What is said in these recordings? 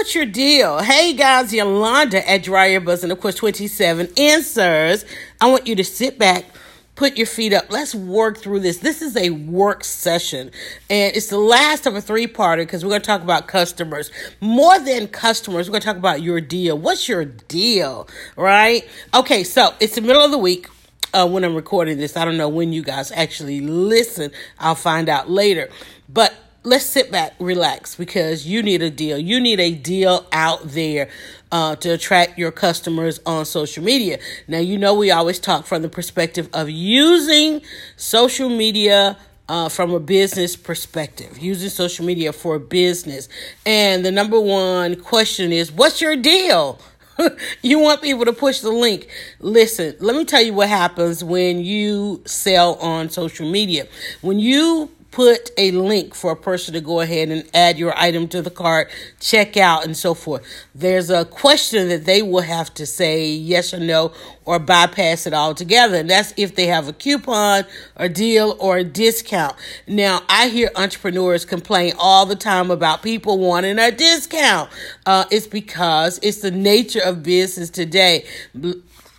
What's your deal? Hey guys, Yolanda at Dryer Buzz and of course 27 answers. I want you to sit back, put your feet up. Let's work through this. This is a work session and it's the last of a three parter because we're going to talk about customers. More than customers, we're going to talk about your deal. What's your deal? Right? Okay, so it's the middle of the week. Uh, when I'm recording this, I don't know when you guys actually listen. I'll find out later. But let's sit back, relax, because you need a deal. You need a deal out there uh, to attract your customers on social media. Now, you know, we always talk from the perspective of using social media. Uh, from a business perspective, using social media for business. And the number one question is, what's your deal? you want people to push the link. Listen, let me tell you what happens when you sell on social media. When you put a link for a person to go ahead and add your item to the cart, check out, and so forth. There's a question that they will have to say yes or no or bypass it altogether. And that's if they have a coupon, a deal, or a discount. Now, I hear entrepreneurs complain all the time about people wanting a discount. Uh, it's because it's the nature of business today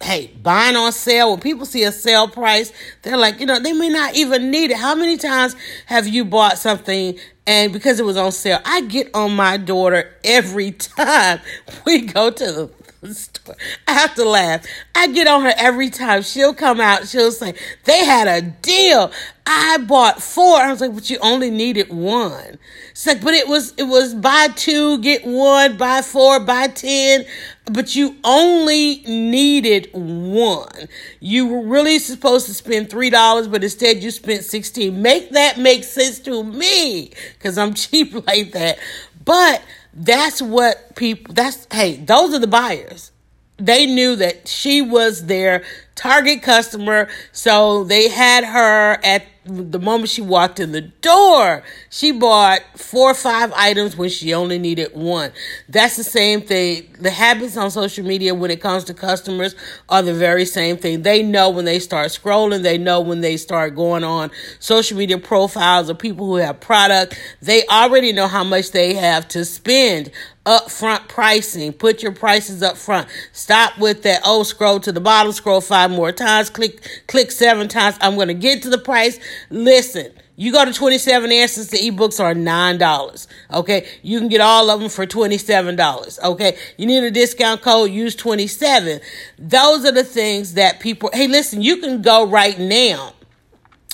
hey, buying on sale, when people see a sale price, they're like, you know, they may not even need it. How many times have you bought something and because it was on sale? I get on my daughter every time we go to the store. I have to laugh. I get on her every time. She'll come out. She'll say, they had a deal. I bought four. I was like, but you only needed one. It's like, but it was, it was buy two, get one, buy four, buy 10, but you only needed one. You were really supposed to spend $3, but instead you spent 16. Make that make sense to me because I'm cheap like that. But that's what people, that's, hey, those are the buyers. They knew that she was their target customer. So they had her at the moment she walked in the door, she bought four or five items when she only needed one. That's the same thing. The habits on social media when it comes to customers are the very same thing. They know when they start scrolling, they know when they start going on social media profiles of people who have product. They already know how much they have to spend upfront pricing. Put your prices up front. Stop with that, oh, scroll to the bottom, scroll five more times, click, click seven times. I'm to get to the price. Listen, you go to 27 answers, the ebooks are $9. Okay. You can get all of them for $27. Okay. You need a discount code, use 27. Those are the things that people, hey, listen, you can go right now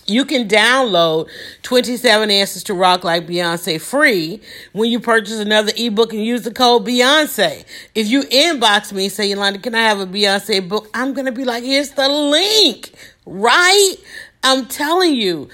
you can download 27 Answers to Rock Like Beyonce free when you purchase another ebook and use the code Beyonce. If you inbox me say, Yolanda, can I have a Beyonce book? I'm going to be like, here's the link, right? I'm telling you.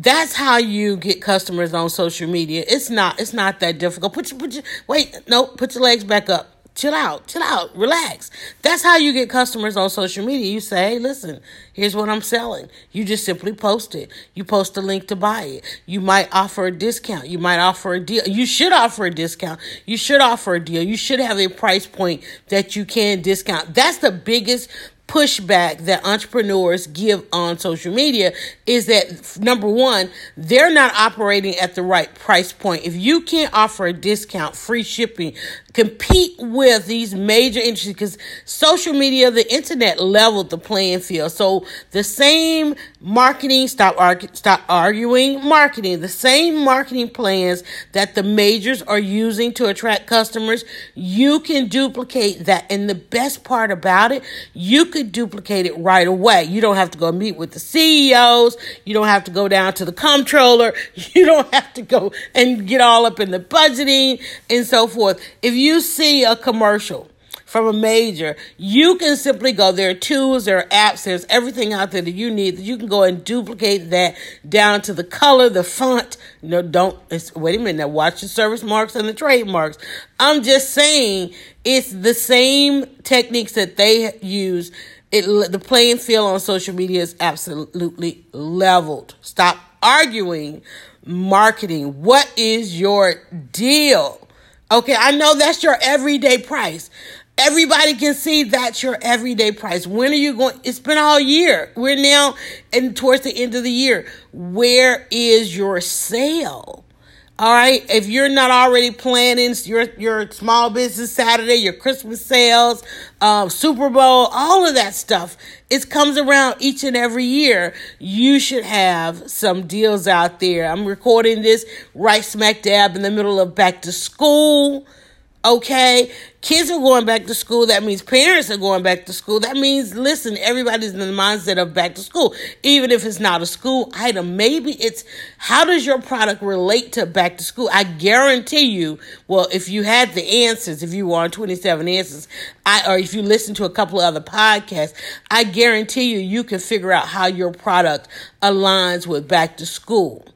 That's how you get customers on social media. It's not. It's not that difficult. Put your, put your wait. No, put your legs back up chill out, chill out, relax. That's how you get customers on social media. You say, hey, listen, here's what I'm selling. You just simply post it. You post a link to buy it. You might offer a discount. You might offer a deal. You should offer a discount. You should offer a deal. You should have a price point that you can discount. That's the biggest pushback that entrepreneurs give on social media is that number one, they're not operating at the right price point. If you can't offer a discount, free shipping, compete with these major industries because social media, the internet leveled the playing field. So the same marketing, stop, argu- stop arguing marketing, the same marketing plans that the majors are using to attract customers, you can duplicate that. And the best part about it, you could duplicate it right away. You don't have to go meet with the CEOs. You don't have to go down to the comptroller. You don't have to go and get all up in the budgeting and so forth. If you see a commercial from a major, you can simply go. There are tools, there are apps, there's everything out there that you need that you can go and duplicate that down to the color, the font. No, don't wait a minute. Now watch the service marks and the trademarks. I'm just saying it's the same techniques that they use. It, the playing field on social media is absolutely leveled. Stop arguing marketing. What is your deal? Okay, I know that's your everyday price. Everybody can see that's your everyday price. When are you going? It's been all year. We're now and towards the end of the year. Where is your sale? All right. If you're not already planning your your small business Saturday, your Christmas sales, um, Super Bowl, all of that stuff, it comes around each and every year. You should have some deals out there. I'm recording this right smack dab in the middle of back to school. Okay, kids are going back to school. That means parents are going back to school. That means, listen, everybody's in the mindset of back to school, even if it's not a school item. Maybe it's how does your product relate to back to school? I guarantee you, well, if you had the answers, if you were on 27 answers, I, or if you listen to a couple of other podcasts, I guarantee you, you can figure out how your product aligns with back to school.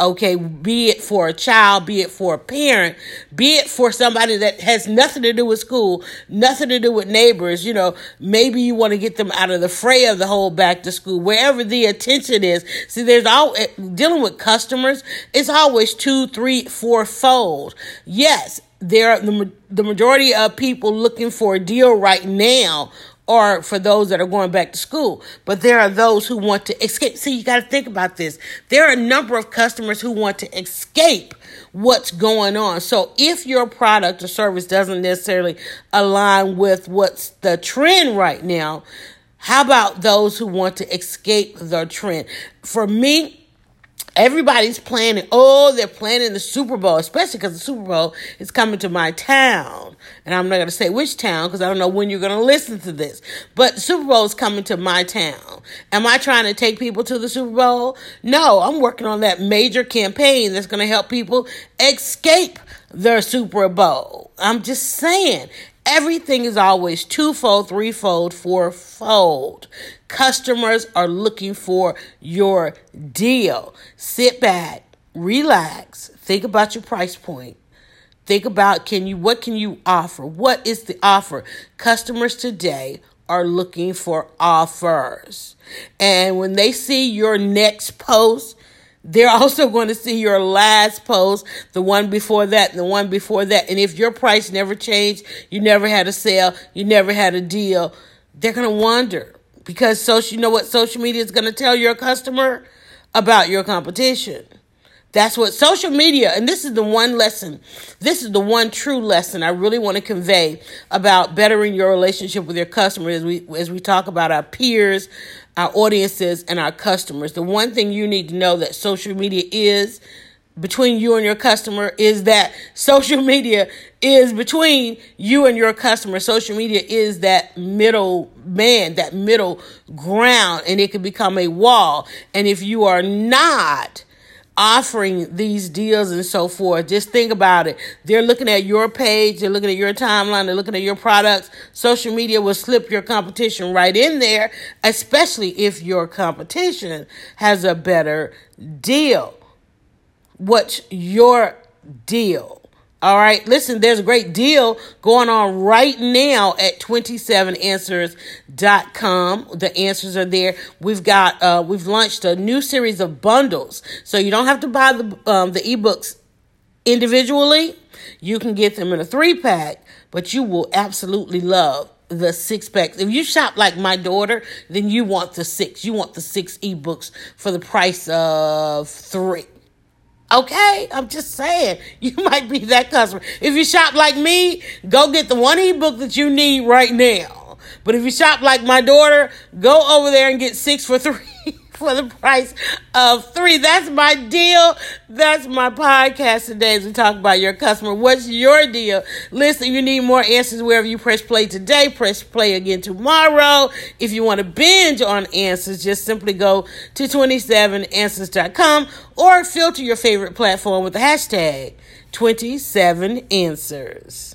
Okay, be it for a child, be it for a parent, be it for somebody that has nothing to do with school, nothing to do with neighbors. You know, maybe you want to get them out of the fray of the whole back to school, wherever the attention is. See, there's all eh, dealing with customers, it's always two, three, four fold. Yes, there are the, the majority of people looking for a deal right now or for those that are going back to school. But there are those who want to escape. See, you got to think about this. There are a number of customers who want to escape what's going on. So if your product or service doesn't necessarily align with what's the trend right now, how about those who want to escape the trend? For me, Everybody's planning. Oh, they're planning the Super Bowl, especially because the Super Bowl is coming to my town. And I'm not going to say which town because I don't know when you're going to listen to this. But Super Bowl is coming to my town. Am I trying to take people to the Super Bowl? No, I'm working on that major campaign that's going to help people escape their Super Bowl. I'm just saying. Everything is always twofold, threefold, fourfold. Customers are looking for your deal. Sit back, relax, think about your price point. Think about can you what can you offer? What is the offer? Customers today are looking for offers. And when they see your next post, they're also going to see your last post, the one before that, and the one before that. And if your price never changed, you never had a sale, you never had a deal, they're going to wonder because social, you know what social media is going to tell your customer about your competition. That's what social media, and this is the one lesson, this is the one true lesson I really want to convey about bettering your relationship with your customer as we as we talk about our peers, our audiences, and our customers. The one thing you need to know that social media is between you and your customer is that social media is between you and your customer. Social media is that middle man, that middle ground, and it can become a wall. And if you are not offering these deals and so forth. Just think about it. They're looking at your page, they're looking at your timeline, they're looking at your products. Social media will slip your competition right in there, especially if your competition has a better deal. What's your deal? All right. Listen, there's a great deal going on right now at 27answers.com. The answers are there. We've got, uh, we've launched a new series of bundles. So you don't have to buy the, um, the ebooks individually. You can get them in a three pack, but you will absolutely love the six packs. If you shop like my daughter, then you want the six. You want the six ebooks for the price of three. Okay, I'm just saying, you might be that customer. If you shop like me, go get the one ebook that you need right now. But if you shop like my daughter, go over there and get six for three. For the price of three. That's my deal. That's my podcast today as we talk about your customer. What's your deal? Listen, you need more answers wherever you press play today. Press play again tomorrow. If you want to binge on answers, just simply go to 27answers.com or filter your favorite platform with the hashtag 27answers.